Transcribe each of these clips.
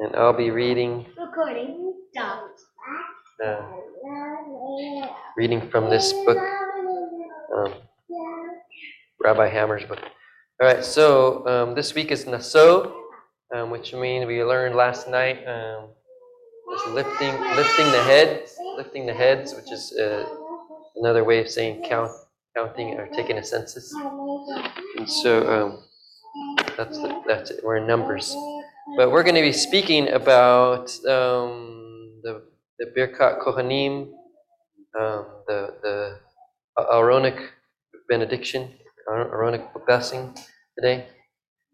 And I'll be reading Recording stopped. uh, reading from this book, um, Rabbi Hammer's book. All right, so um, this week is Naso, um, which means we learned last night um, is lifting lifting the heads, lifting the heads, which is uh, another way of saying count, counting or taking a census. And so um, that's the, that's it. We're in Numbers, but we're going to be speaking about um, the the Birkat Kohanim, um, the the Aaronic benediction, Aaronic blessing today.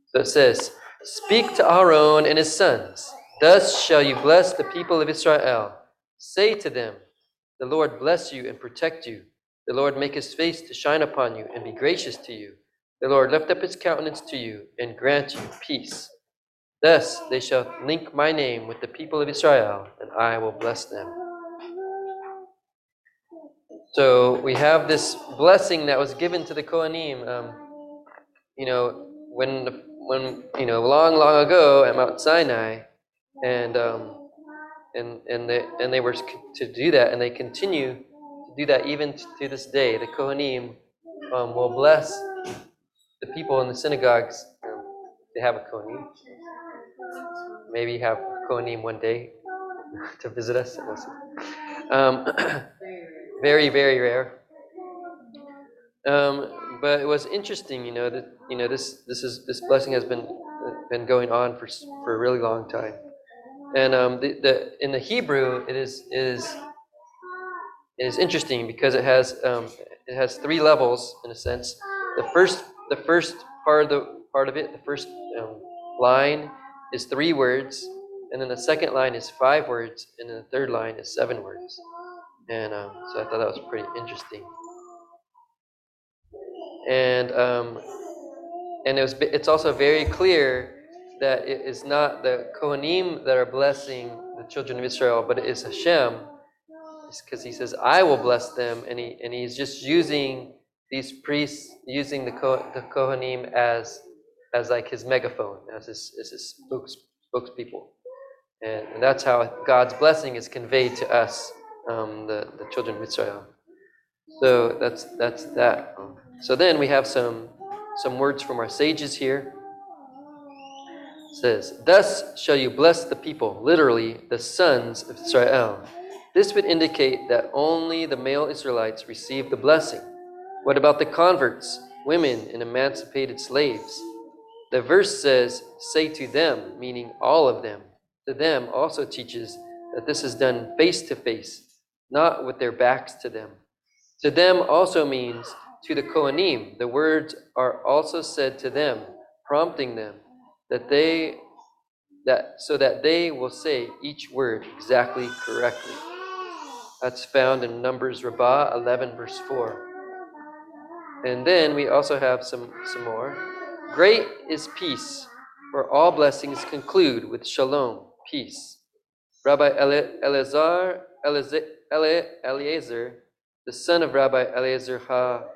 So it says, "Speak to Aaron and his sons. Thus shall you bless the people of Israel. Say to them, The Lord bless you and protect you. The Lord make his face to shine upon you and be gracious to you. The Lord lift up his countenance to you and grant you peace. Thus they shall link my name with the people of Israel, and I will bless them. So we have this blessing that was given to the Kohanim. Um, you know, when when you know long, long ago at Mount Sinai, and um, and and they and they were to do that, and they continue to do that even to this day. The Kohanim um, will bless the people in the synagogues. Um, they have a Kohanim. Maybe have a Kohanim one day to visit us. Um, very, very rare. Um, but it was interesting, you know, that you know this this is this blessing has been been going on for for a really long time. And um, the, the in the Hebrew, it is it is it is interesting because it has um, it has three levels in a sense. The first the first part of the part of it, the first um, line is three words, and then the second line is five words, and then the third line is seven words. And um, so I thought that was pretty interesting. And um, and it was it's also very clear that it is not the Kohanim that are blessing the children of Israel, but it is Hashem. Because he says, "I will bless them," and he and he's just using these priests, using the Ko, the Kohanim as as like his megaphone, as his as his spokes, spokespeople, and, and that's how God's blessing is conveyed to us, um, the the children of Israel. So that's that's that. So then we have some some words from our sages here says, Thus shall you bless the people, literally, the sons of Israel. This would indicate that only the male Israelites receive the blessing. What about the converts, women, and emancipated slaves? The verse says, Say to them, meaning all of them. To them also teaches that this is done face to face, not with their backs to them. To them also means to the Kohanim. The words are also said to them, prompting them that they that so that they will say each word exactly correctly. That's found in Numbers Rabbah 11 verse 4. And then we also have some some more. Great is peace, for all blessings conclude with shalom, peace. Rabbi Eleazar, Eliezer, the son of Rabbi Eliezer HaKapar,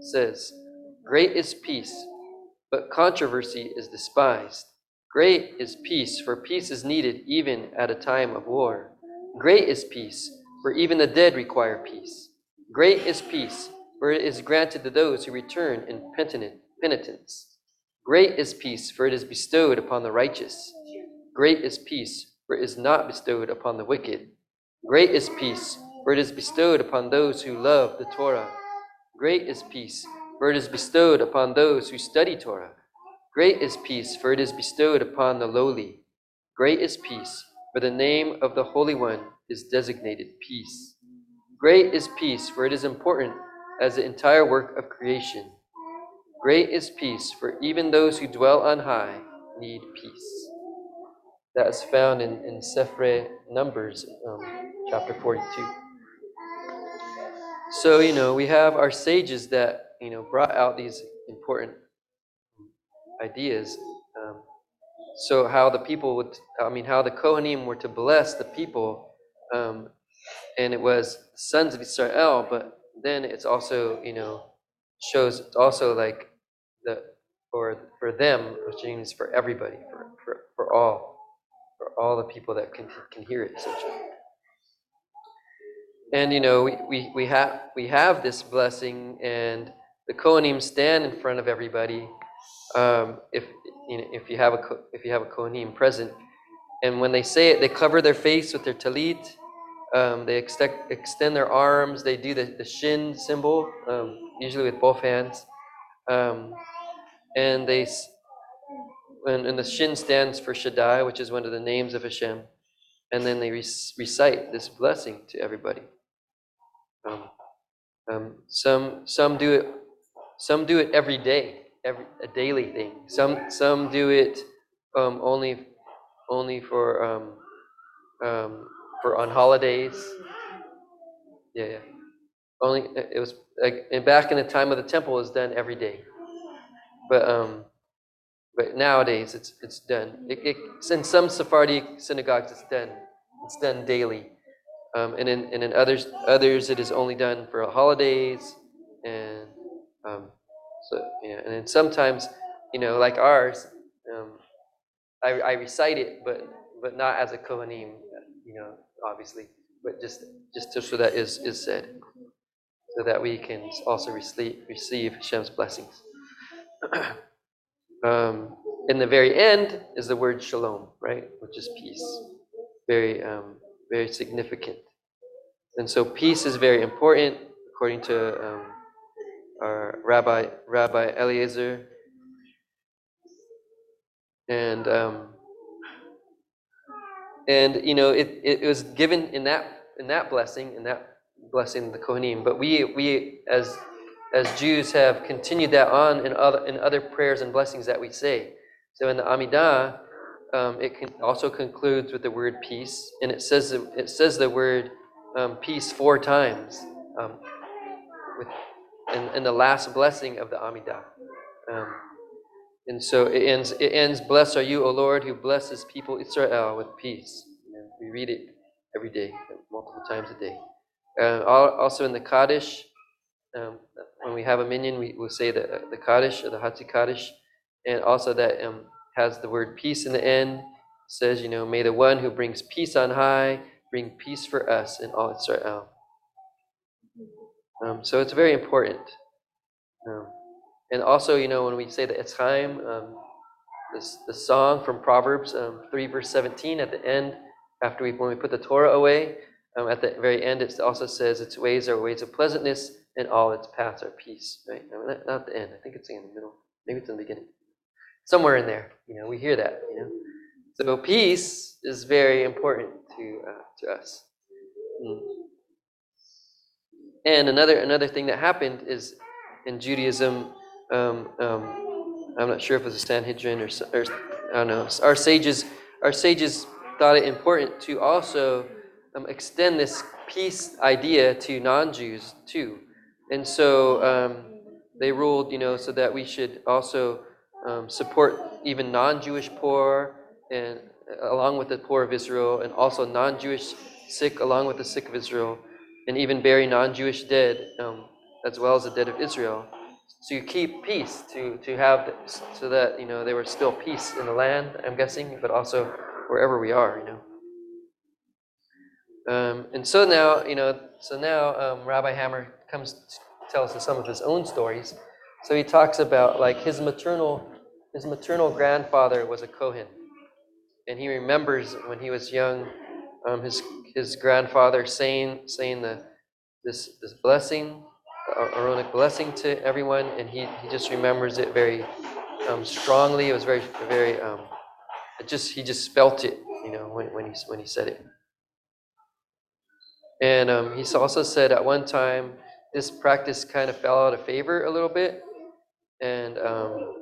says, Great is peace, but controversy is despised. Great is peace, for peace is needed even at a time of war. Great is peace, for even the dead require peace. Great is peace, for it is granted to those who return in penitence. Great is peace, for it is bestowed upon the righteous. Great is peace, for it is not bestowed upon the wicked. Great is peace, for it is bestowed upon those who love the Torah. Great is peace, for it is bestowed upon those who study Torah. Great is peace, for it is bestowed upon the lowly. Great is peace, for the name of the Holy One is designated peace. Great is peace, for it is important as the entire work of creation. Great is peace, for even those who dwell on high need peace. That is found in, in Sifre Numbers, um, chapter 42. So, you know, we have our sages that you know, brought out these important ideas. Um, so how the people would, I mean, how the Kohanim were to bless the people, um, and it was sons of Israel, but then it's also, you know, shows it's also like the for for them, which means for everybody, for, for, for all, for all the people that can, can hear it. And you know, we, we, we have we have this blessing, and the Kohanim stand in front of everybody. Um, if you know, if you have a if you have a Kohanim present, and when they say it, they cover their face with their talit. Um, they extend, extend their arms. They do the, the shin symbol, um, usually with both hands. Um, and they and, and the shin stands for Shaddai, which is one of the names of Hashem. And then they rec- recite this blessing to everybody. Um, um, some some do it some do it every day, every a daily thing. Some some do it um, only only for for on holidays. Yeah, yeah. Only it it was like and back in the time of the temple, it was done every day. But um, but nowadays it's it's done. It, it, in some Sephardi synagogues, it's done. It's done daily, um, and in and in others others it is only done for holidays, and um, so yeah. And then sometimes, you know, like ours, um, I, I recite it, but but not as a kohanim, you know, obviously, but just just to so that is is said, so that we can also receive receive Hashem's blessings. um, in the very end is the word shalom, right, which is peace, very um, very significant, and so peace is very important according to um, our Rabbi Rabbi Eliezer, and um, and you know it, it was given in that in that blessing in that blessing the Kohanim, but we we as as Jews have continued that on in other in other prayers and blessings that we say. So in the Amidah, um, it can also concludes with the word peace, and it says it says the word um, peace four times um, with in, in the last blessing of the Amidah. And so it ends, it ends, Blessed are you, O Lord, who blesses people Israel with peace. And we read it every day, multiple times a day. Uh, also in the Kaddish, um, when we have a minyan, we will say the, the Kaddish or the Hatzi Kaddish. And also that um, has the word peace in the end. It says, you know, may the one who brings peace on high bring peace for us in all Israel. Um, so it's very important. Um, and also, you know, when we say the Etz Chaim, um, this the song from Proverbs um, 3, verse 17, at the end, after we when we put the Torah away, um, at the very end, it also says its ways are ways of pleasantness, and all its paths are peace. Right? No, not, not the end. I think it's in the middle. Maybe it's in the beginning. Somewhere in there, you know, we hear that. You know, so peace is very important to uh, to us. Mm. And another another thing that happened is in Judaism. Um, um, I'm not sure if it was a Sanhedrin or, or I don't know. Our sages our sages thought it important to also um, extend this peace idea to non-Jews too. And so um, they ruled, you know, so that we should also um, support even non-Jewish poor and uh, along with the poor of Israel, and also non-Jewish sick along with the sick of Israel, and even bury non-Jewish dead um, as well as the dead of Israel. So you keep peace to to have so that you know there was still peace in the land. I'm guessing, but also wherever we are, you know. Um, and so now, you know, so now um, Rabbi Hammer comes to tell us some of his own stories. So he talks about like his maternal, his maternal grandfather was a Kohen, and he remembers when he was young, um, his his grandfather saying saying the this this blessing, Aaronic blessing to everyone, and he he just remembers it very um, strongly. It was very very um, it just he just felt it, you know, when when he when he said it. And um, he's also said at one time this practice kind of fell out of favor a little bit, and um,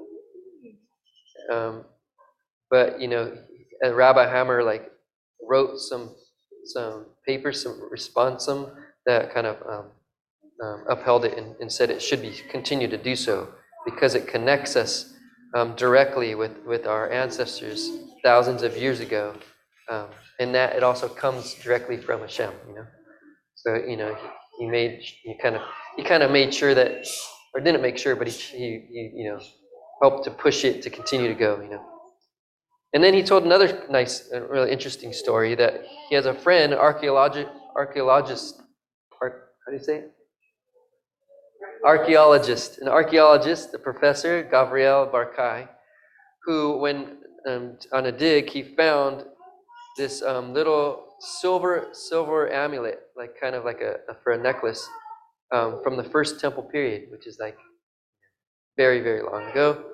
um, but you know, Rabbi Hammer like wrote some some papers, some responsum that kind of um, um, upheld it and, and said it should be continue to do so because it connects us um, directly with with our ancestors thousands of years ago, um, and that it also comes directly from Hashem. You know. So you know, he, he made he kind of he kind of made sure that, or didn't make sure, but he, he, he you know helped to push it to continue to go. You know. And then he told another nice, uh, really interesting story that he has a friend, archaeologi- archaeologist, ar- how do you say it? Archaeologist, an archaeologist, a professor, Gabriel Barkai, who, when um, on a dig, he found this um, little silver silver amulet, like kind of like a, a for a necklace, um, from the first temple period, which is like very very long ago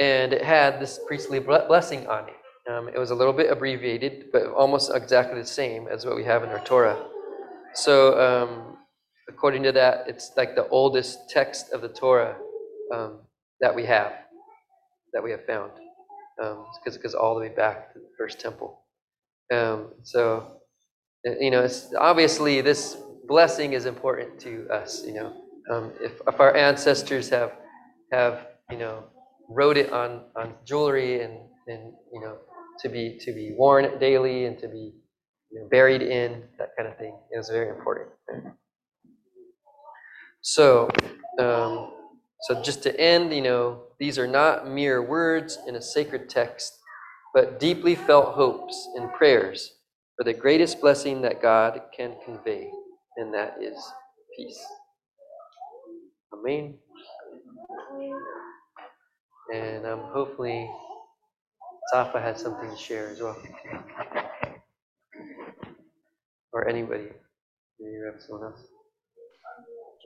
and it had this priestly blessing on it. Um, it was a little bit abbreviated, but almost exactly the same as what we have in our Torah. So, um, according to that, it's like the oldest text of the Torah um, that we have, that we have found, because it goes all the way back to the first temple. Um, so, you know, it's obviously this blessing is important to us. You know, um, if, if our ancestors have have you know wrote it on, on jewelry and, and you know to be to be worn daily and to be you know, buried in that kind of thing it was very important. So um, so just to end, you know, these are not mere words in a sacred text, but deeply felt hopes and prayers for the greatest blessing that God can convey, and that is peace. Amen. And um, hopefully, Safa has something to share as well. Or anybody. Maybe you have someone else.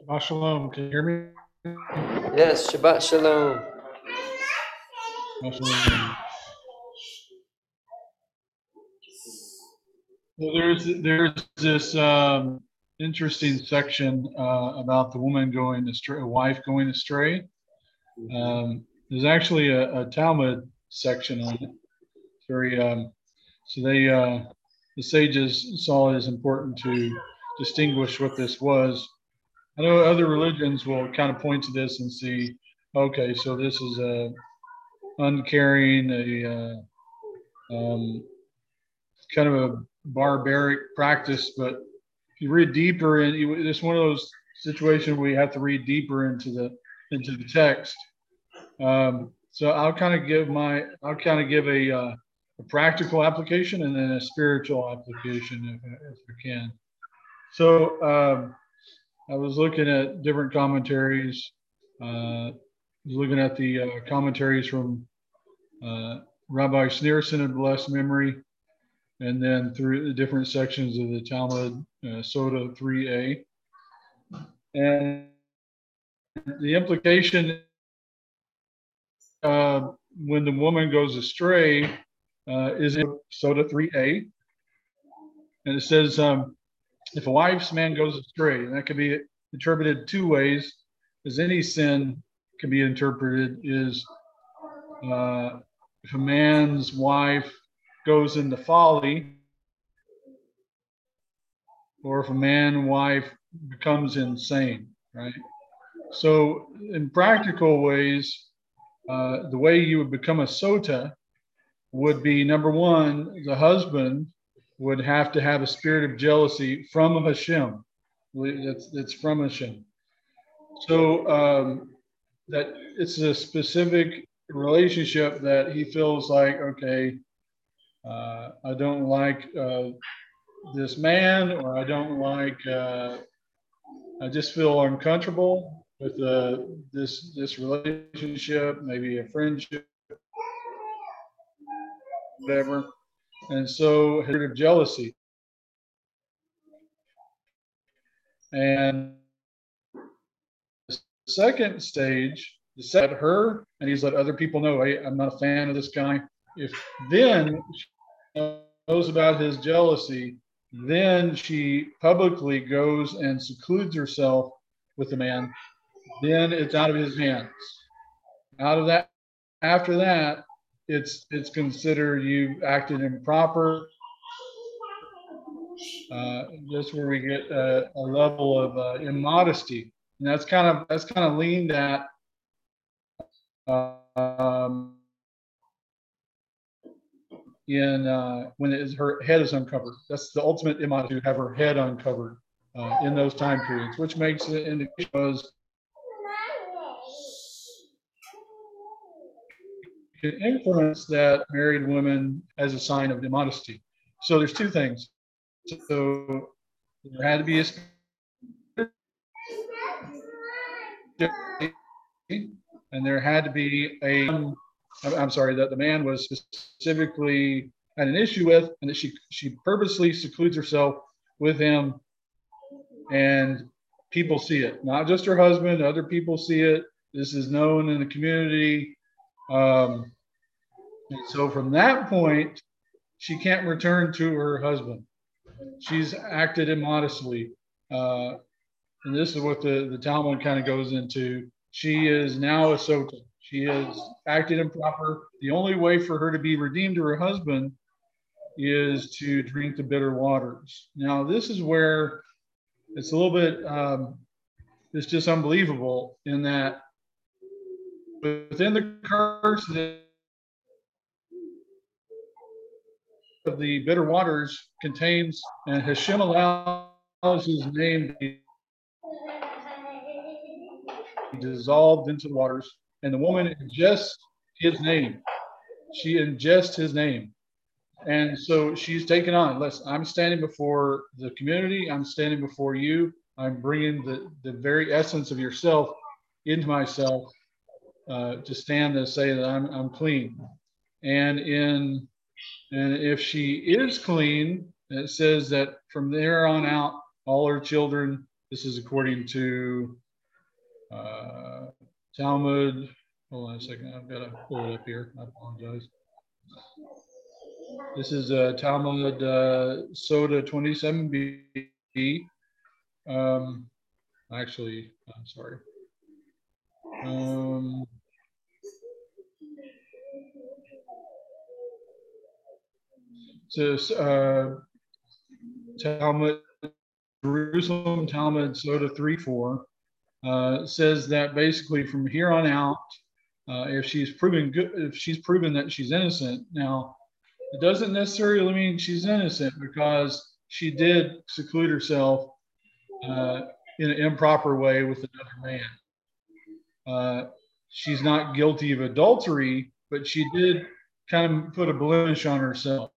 Shabbat shalom. Can you hear me? Yes, Shabbat Shalom. Shabbat shalom. Well, there's there's this um, interesting section uh, about the woman going astray, a wife going astray. Um, there's actually a, a Talmud section on it. It's very um, so they uh, the sages saw it as important to distinguish what this was. I know other religions will kind of point to this and see, okay, so this is a uncaring, a uh, um, kind of a barbaric practice. But if you read deeper, you- it's one of those situations where you have to read deeper into the into the text. Um, so I'll kind of give my I'll kind of give a, uh, a practical application and then a spiritual application if, if I can. So um, I was looking at different commentaries. Uh, looking at the uh, commentaries from uh, Rabbi Schneerson of blessed memory, and then through the different sections of the Talmud, uh, Sota 3a. And the implication uh, when the woman goes astray uh, is in Sota 3a. And it says, um, if a wife's man goes astray, and that can be interpreted two ways, as any sin can be interpreted, is uh, if a man's wife goes into folly, or if a man wife becomes insane, right? So, in practical ways, uh, the way you would become a sota would be number one, the husband would have to have a spirit of jealousy from Hashem. That's, that's from Hashem. So um, that it's a specific relationship that he feels like, okay, uh, I don't like uh, this man, or I don't like, uh, I just feel uncomfortable with uh, this this relationship, maybe a friendship, whatever. And so, spirit of jealousy. And the second stage, the set her, and he's let other people know, hey, I'm not a fan of this guy. If then she knows about his jealousy, then she publicly goes and secludes herself with the man. Then it's out of his hands. Out of that, after that, it's it's considered you acted improper. Uh, that's where we get a, a level of uh, immodesty, and that's kind of that's kind of leaned at um, in uh, when is her head is uncovered. That's the ultimate immodesty to have her head uncovered uh, in those time periods, which makes it indication was influence that married woman as a sign of immodesty. So there's two things. So there had to be a and there had to be a I'm- I'm sorry that the man was specifically had an issue with and that she she purposely secludes herself with him and people see it not just her husband other people see it this is known in the community um, and so from that point she can't return to her husband she's acted immodestly uh, and this is what the, the Talmud kind of goes into. She is now a sota. She has acted improper. The only way for her to be redeemed to her husband is to drink the bitter waters. Now, this is where it's a little bit, um, it's just unbelievable in that within the curse of the bitter waters contains, and Hashem allows his name to be dissolved into the waters, and the woman ingests his name. She ingests his name. And so she's taken on, listen, I'm standing before the community, I'm standing before you, I'm bringing the, the very essence of yourself into myself uh, to stand and say that I'm, I'm clean. And in and if she is clean, it says that from there on out, all her children, this is according to uh, Talmud. Hold on a second. I've got to pull it up here. I apologize. This is uh, Talmud uh, Sota 27b. Um, actually, I'm sorry. Um, so, uh, Talmud, Jerusalem Talmud Sota 3 4 uh, says that basically from here on out, uh, if she's proven good, if she's proven that she's innocent, now it doesn't necessarily mean she's innocent because she did seclude herself uh, in an improper way with another man. Uh, she's not guilty of adultery, but she did kind of put a blemish on herself.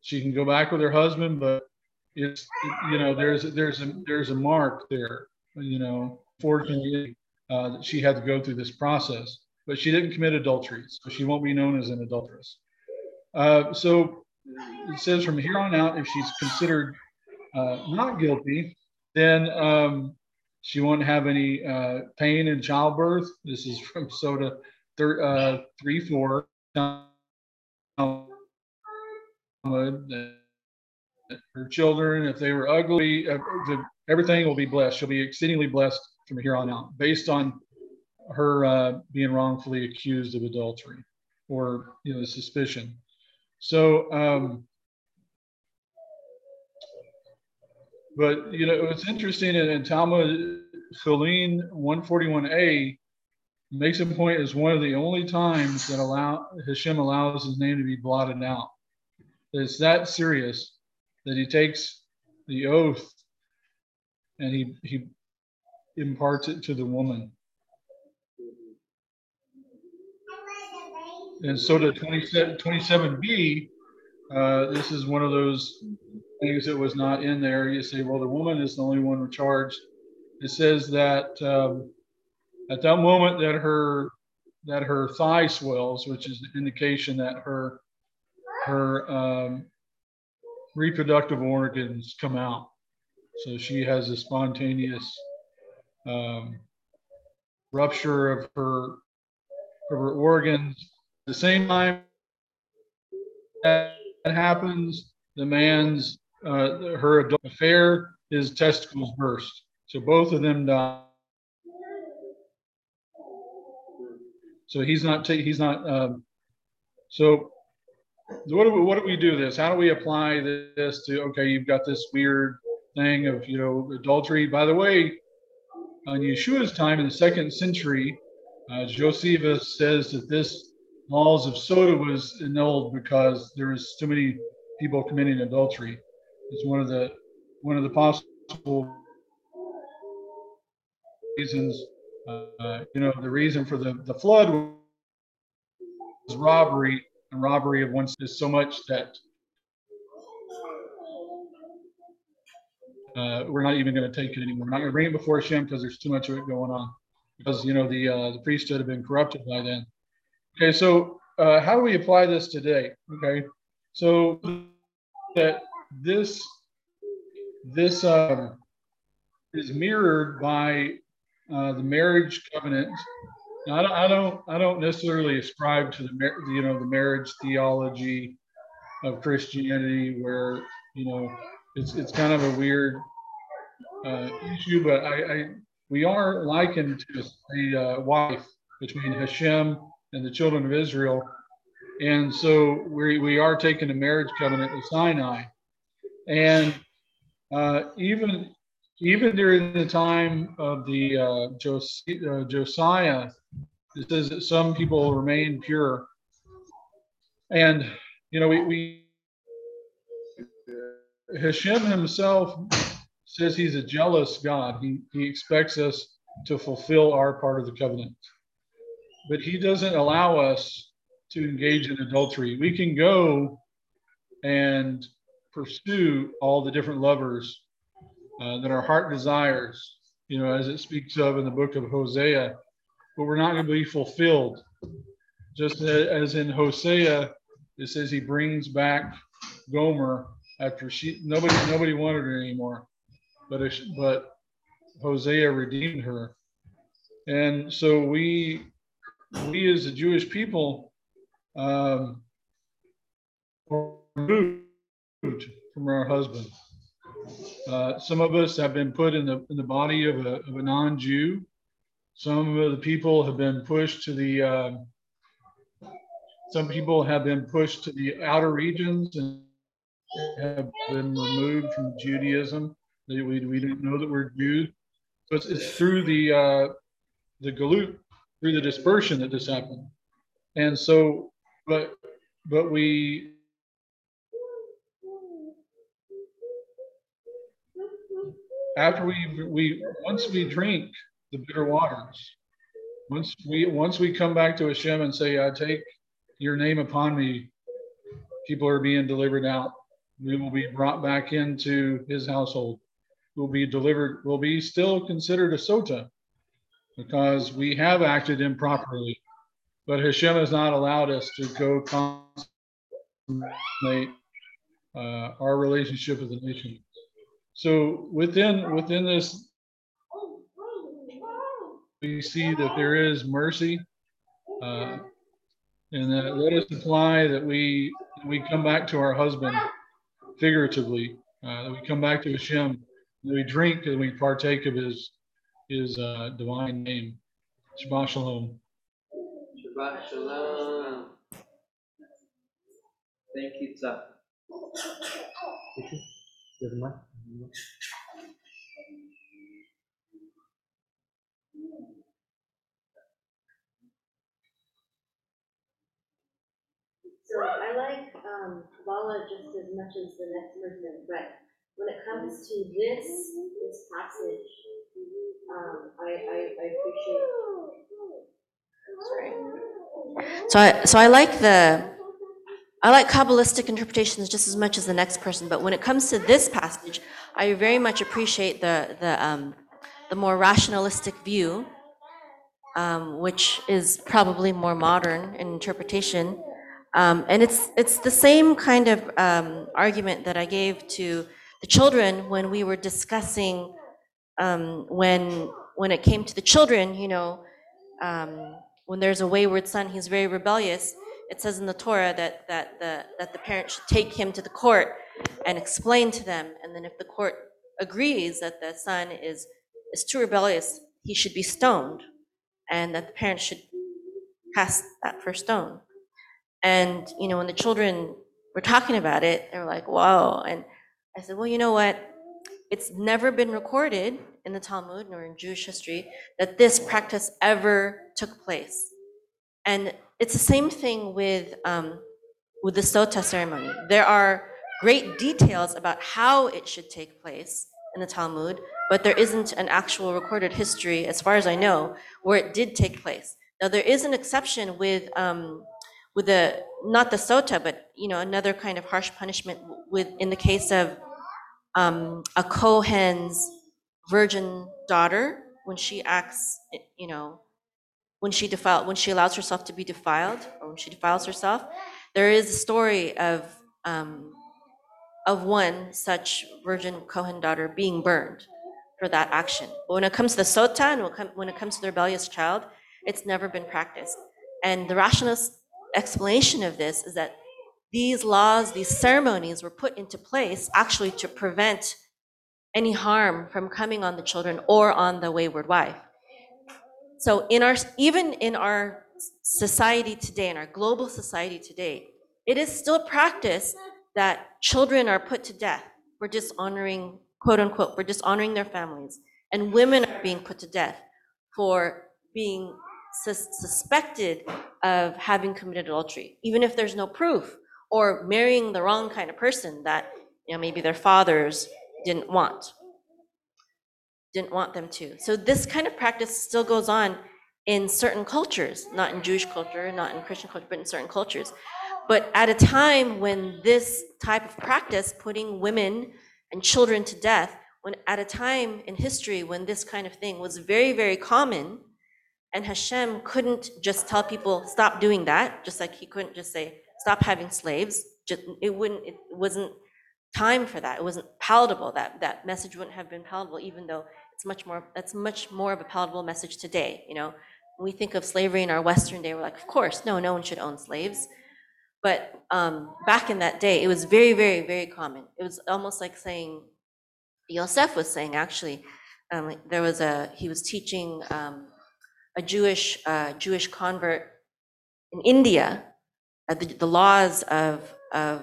She can go back with her husband, but it's you know there's there's a there's a mark there you know fortunately uh, she had to go through this process but she didn't commit adultery so she won't be known as an adulteress. Uh, so it says from here on out if she's considered uh, not guilty then um, she won't have any uh, pain in childbirth. This is from sota thir- uh, 3 4 her children, if they were ugly, everything will be blessed. She'll be exceedingly blessed from here on out, based on her uh, being wrongfully accused of adultery or you know suspicion. So, um, but you know it's interesting in, in Talmud Chulin 141a makes a point as one of the only times that allow Hashem allows his name to be blotted out. It's that serious that he takes the oath and he he imparts it to the woman. And so to 27, 27b, uh, this is one of those things that was not in there. You say, well, the woman is the only one charged. It says that um, at that moment that her that her thigh swells, which is an indication that her her um, reproductive organs come out. So she has a spontaneous um, rupture of her of her organs. The same time that happens, the man's uh, her adult affair, his testicles burst. So both of them die. So he's not ta- he's not. Um, so what do we what do we do this? How do we apply this to? Okay, you've got this weird thing of you know adultery. By the way, on Yeshua's time in the second century, uh, Josephus says that this laws of sota was annulled because there was too many people committing adultery. It's one of the one of the possible reasons. Uh, you know, the reason for the the flood was robbery, and robbery of one is so much that uh, we're not even going to take it anymore. We're not going to bring it before Hashem because there's too much of it going on. Because you know the uh, the priesthood have been corrupted by then. Okay, so uh, how do we apply this today? Okay, so that this this um, is mirrored by uh, the marriage covenant. I don't, I don't, I don't necessarily ascribe to the, you know, the marriage theology of Christianity, where you know it's it's kind of a weird uh, issue, but I, I we are likened to the uh, wife between Hashem and the children of Israel, and so we we are taking a marriage covenant with Sinai, and uh, even even during the time of the uh, Jos- uh, Josiah, it says that some people remain pure. And, you know, we, we Hashem himself says he's a jealous God. He, he expects us to fulfill our part of the covenant. But he doesn't allow us to engage in adultery. We can go and pursue all the different lovers uh, that our heart desires, you know, as it speaks of in the book of Hosea, but we're not going to be fulfilled. Just as in Hosea, it says he brings back Gomer after she nobody nobody wanted her anymore, but but Hosea redeemed her, and so we we as the Jewish people um, removed from our husband. Uh, some of us have been put in the in the body of a, of a non-Jew. Some of the people have been pushed to the. Uh, some people have been pushed to the outer regions and have been removed from Judaism. We we don't know that we're Jews. So it's, it's through the uh, the galut, through the dispersion that this happened. And so, but but we after we we once we drink the bitter waters, once we once we come back to Hashem and say, "I take your name upon me," people are being delivered out. We will be brought back into His household. We'll be delivered. We'll be still considered a sota because we have acted improperly, but Hashem has not allowed us to go consummate uh, our relationship with the nation. So within within this, we see that there is mercy, uh, and that let us apply that we we come back to our husband figuratively, uh, that we come back to Hashem, that we drink and we partake of His His uh, divine name. Shabbat shalom. Shabbat shalom. Thank you, Tzah. So I like um, Kabbalah just as much as the next person, but when it comes to this, this passage, um, I, I, I appreciate. Sorry. So I, so I like the, I like Kabbalistic interpretations just as much as the next person, but when it comes to this passage, I very much appreciate the, the, um, the more rationalistic view, um, which is probably more modern in interpretation. Um, and it's, it's the same kind of, um, argument that I gave to the children when we were discussing, um, when, when it came to the children, you know, um, when there's a wayward son, he's very rebellious. It says in the Torah that, that the, that the parent should take him to the court and explain to them. And then if the court agrees that the son is, is too rebellious, he should be stoned. And that the parent should cast that first stone. And, you know, when the children were talking about it, they were like, whoa. And I said, well, you know what? It's never been recorded in the Talmud nor in Jewish history that this practice ever took place. And it's the same thing with, um, with the Sota ceremony. There are great details about how it should take place in the Talmud, but there isn't an actual recorded history, as far as I know, where it did take place. Now, there is an exception with, um, with the, not the sota, but, you know, another kind of harsh punishment with, in the case of um, a Kohen's virgin daughter, when she acts, you know, when she defiled, when she allows herself to be defiled, or when she defiles herself, there is a story of, um, of one such virgin Kohen daughter being burned for that action. But when it comes to the sota, and when it when it comes to the rebellious child, it's never been practiced. And the rationalist explanation of this is that these laws, these ceremonies were put into place actually to prevent any harm from coming on the children or on the wayward wife. So in our, even in our society today, in our global society today, it is still practice that children are put to death for dishonoring, quote unquote, for dishonoring their families. And women are being put to death for being sus- suspected of having committed adultery, even if there's no proof, or marrying the wrong kind of person that, you know, maybe their fathers didn't want didn't want them to. So this kind of practice still goes on in certain cultures, not in Jewish culture, not in Christian culture, but in certain cultures. But at a time when this type of practice, putting women and children to death, when at a time in history when this kind of thing was very, very common, and Hashem couldn't just tell people, stop doing that, just like he couldn't just say, stop having slaves. Just, it wouldn't, it wasn't time for that. It wasn't palatable. That, that message wouldn't have been palatable, even though it's much more, that's much more of a palatable message today, you know? When we think of slavery in our Western day, we're like, of course, no, no one should own slaves. But um, back in that day, it was very, very, very common. It was almost like saying, Yosef was saying, actually, um, there was a, he was teaching um, a Jewish, uh, Jewish convert in India, uh, the, the laws of, of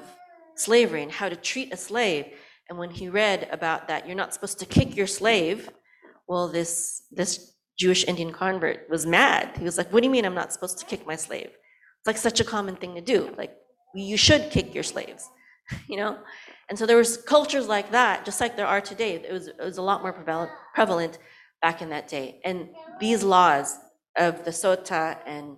slavery and how to treat a slave. And when he read about that, you're not supposed to kick your slave, well, this, this Jewish Indian convert was mad. He was like, what do you mean I'm not supposed to kick my slave? It's like such a common thing to do. Like, you should kick your slaves, you know? And so there was cultures like that, just like there are today. It was, it was a lot more prevalent, back in that day. And these laws of the sota and,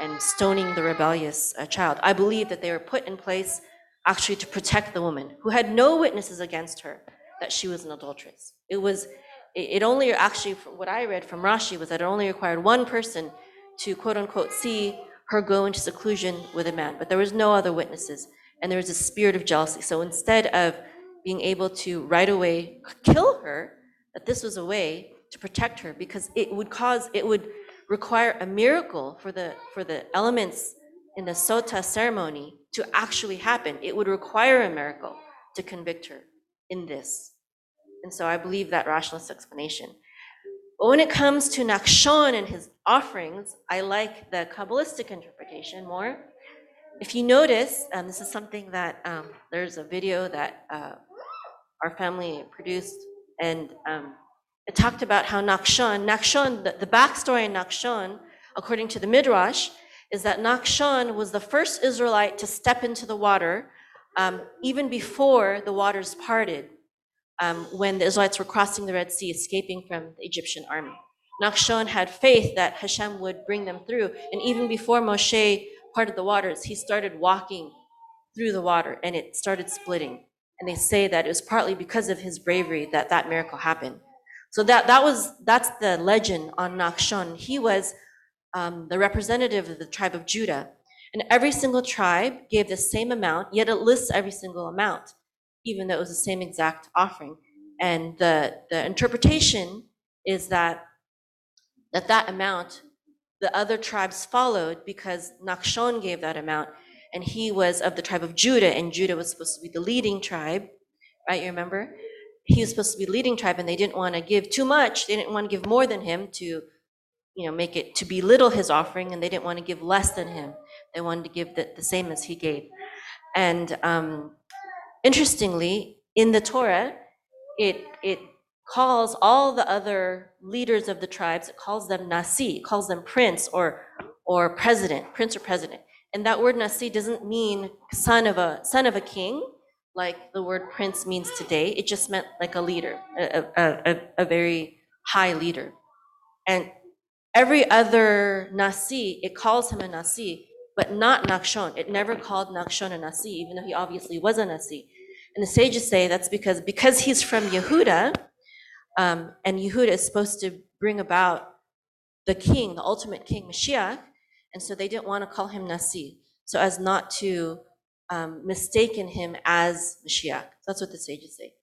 and stoning the rebellious uh, child, I believe that they were put in place actually to protect the woman who had no witnesses against her that she was an adulteress. It was, it only actually, what I read from Rashi was that it only required one person to quote unquote see her go into seclusion with a man, but there was no other witnesses. And there was a spirit of jealousy. So instead of being able to right away kill her, that this was a way to protect her because it would cause, it would require a miracle for the, for the elements in the sota ceremony to actually happen. It would require a miracle to convict her in this. And so I believe that rationalist explanation. But when it comes to Nachshon and his offerings, I like the Kabbalistic interpretation more. If you notice, um, this is something that um, there's a video that uh, our family produced, and um, it talked about how Nachshon, Nachshon, the, the backstory in Nachshon, according to the Midrash, is that Nachshon was the first Israelite to step into the water um, even before the waters parted um, when the Israelites were crossing the Red Sea, escaping from the Egyptian army. Nachshon had faith that Hashem would bring them through, and even before Moshe parted the waters, he started walking through the water, and it started splitting. And they say that it was partly because of his bravery that that miracle happened. So that that was that's the legend on Nachshon. He was um, the representative of the tribe of Judah, and every single tribe gave the same amount, yet it lists every single amount even though it was the same exact offering. And the, the interpretation is that, that that amount, the other tribes followed because Nachshon gave that amount, and he was of the tribe of Judah, and Judah was supposed to be the leading tribe, right? You remember? He was supposed to be leading tribe, and they didn't want to give too much. They didn't want to give more than him to, you know, make it to belittle his offering, and they didn't want to give less than him. They wanted to give the, the same as he gave. And um, interestingly, in the Torah, it, it calls all the other leaders of the tribes, it calls them Nasi, it calls them prince or, or president, prince or president. And that word Nasi doesn't mean son of a, son of a king, like the word prince means today. It just meant like a leader, a, a, a, a very high leader. And every other Nasi, it calls him a Nasi but not Nachshon. It never called Nachshon a Nasi, even though he obviously was a Nasi. And the sages say that's because because he's from Yehuda, um, and Yehuda is supposed to bring about the king, the ultimate king, Mashiach, and so they didn't want to call him Nasi, so as not to um, mistaken him as Mashiach. That's what the sages say,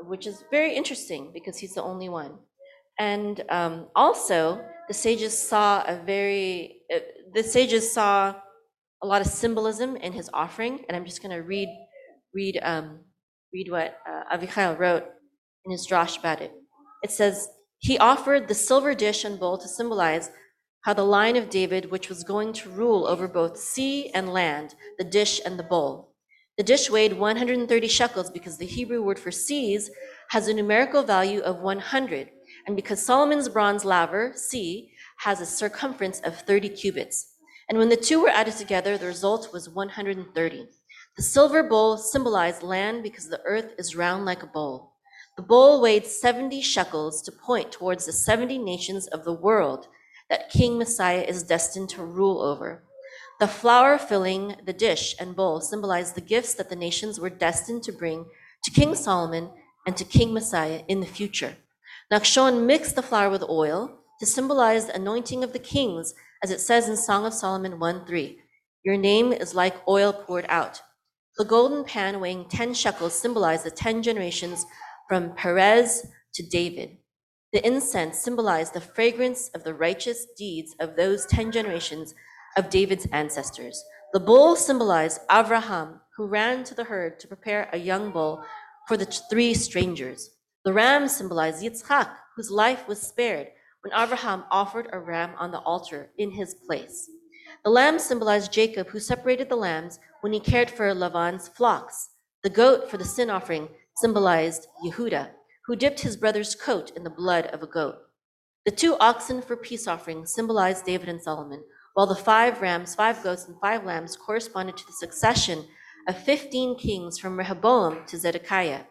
which is very interesting because he's the only one. And um, also, the sages saw a very, uh, the sages saw a lot of symbolism in his offering, and I'm just going to read, read, um, read what uh, wrote in his drash about it. It says, he offered the silver dish and bowl to symbolize how the line of David, which was going to rule over both sea and land, the dish and the bowl. The dish weighed 130 shekels because the Hebrew word for seas has a numerical value of 100, and because Solomon's bronze laver, sea, has a circumference of 30 cubits. And when the two were added together, the result was 130. The silver bowl symbolized land because the earth is round like a bowl. The bowl weighed 70 shekels to point towards the 70 nations of the world that King Messiah is destined to rule over. The flour filling the dish and bowl symbolized the gifts that the nations were destined to bring to King Solomon and to King Messiah in the future. Nachshon mixed the flour with oil to symbolize the anointing of the kings, as it says in Song of Solomon 1 3. Your name is like oil poured out. The golden pan weighing 10 shekels symbolized the 10 generations from Perez to David. The incense symbolized the fragrance of the righteous deeds of those 10 generations of David's ancestors. The bull symbolized Avraham, who ran to the herd to prepare a young bull for the three strangers. The ram symbolized Yitzchak, whose life was spared when Avraham offered a ram on the altar in his place. The lamb symbolized Jacob, who separated the lambs when he cared for Lavan's flocks. The goat for the sin offering symbolized Yehuda, who dipped his brother's coat in the blood of a goat. The two oxen for peace offering symbolized David and Solomon, while the five rams, five goats, and five lambs corresponded to the succession of 15 kings from Rehoboam to Zedekiah.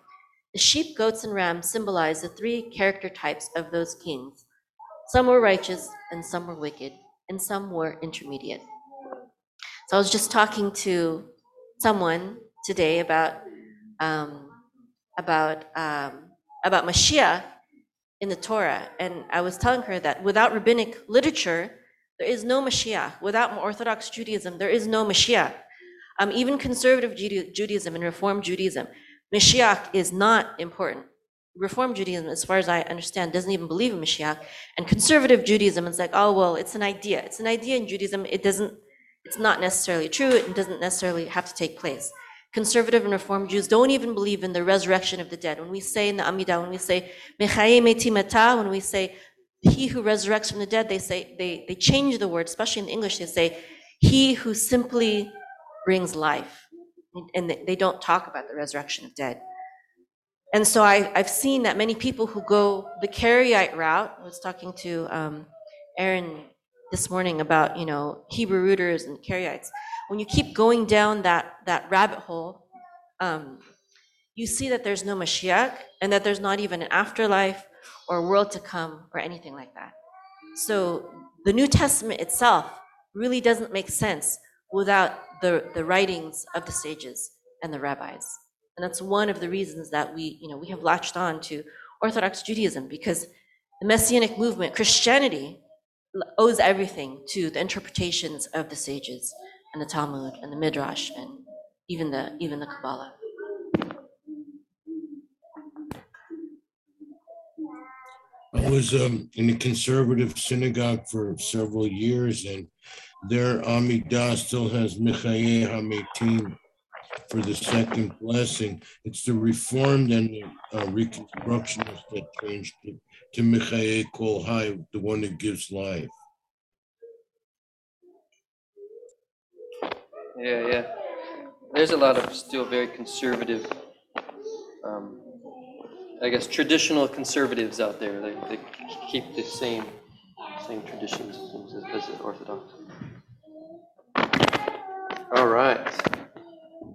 The sheep, goats, and rams symbolize the three character types of those kings. Some were righteous, and some were wicked, and some were intermediate. So I was just talking to someone today about um, about um, about Mashiach in the Torah, and I was telling her that without rabbinic literature, there is no Mashiach. Without Orthodox Judaism, there is no Mashiach. Um, even conservative Judaism and Reform Judaism, Mashiach is not important. Reform Judaism, as far as I understand, doesn't even believe in Mashiach. And conservative Judaism is like, oh, well, it's an idea. It's an idea in Judaism. It doesn't, it's not necessarily true. It doesn't necessarily have to take place. Conservative and Reform Jews don't even believe in the resurrection of the dead. When we say in the Amidah, when we say, when we say, he who resurrects from the dead, they say, they, they change the word, especially in English, they say, he who simply brings life. And they don't talk about the resurrection of dead. And so I, I've seen that many people who go the Karaite route, I was talking to um, Aaron this morning about, you know, Hebrew rooters and Karaites. When you keep going down that, that rabbit hole, um, you see that there's no Mashiach and that there's not even an afterlife or world to come or anything like that. So the New Testament itself really doesn't make sense without the, the writings of the sages and the rabbis. And that's one of the reasons that we, you know, we have latched on to Orthodox Judaism because the Messianic movement, Christianity, owes everything to the interpretations of the sages and the Talmud and the Midrash and even the even the Kabbalah. I was um, in a conservative synagogue for several years, and their Amidah still has Michaye Hametim for the second blessing. It's the Reformed and the uh, Reconstructionists that changed it to Michaye Kol Hai, the one that gives life. Yeah, yeah. There's a lot of still very conservative, um, I guess, traditional conservatives out there. They, they keep the same, same traditions as, as the Orthodox. All right.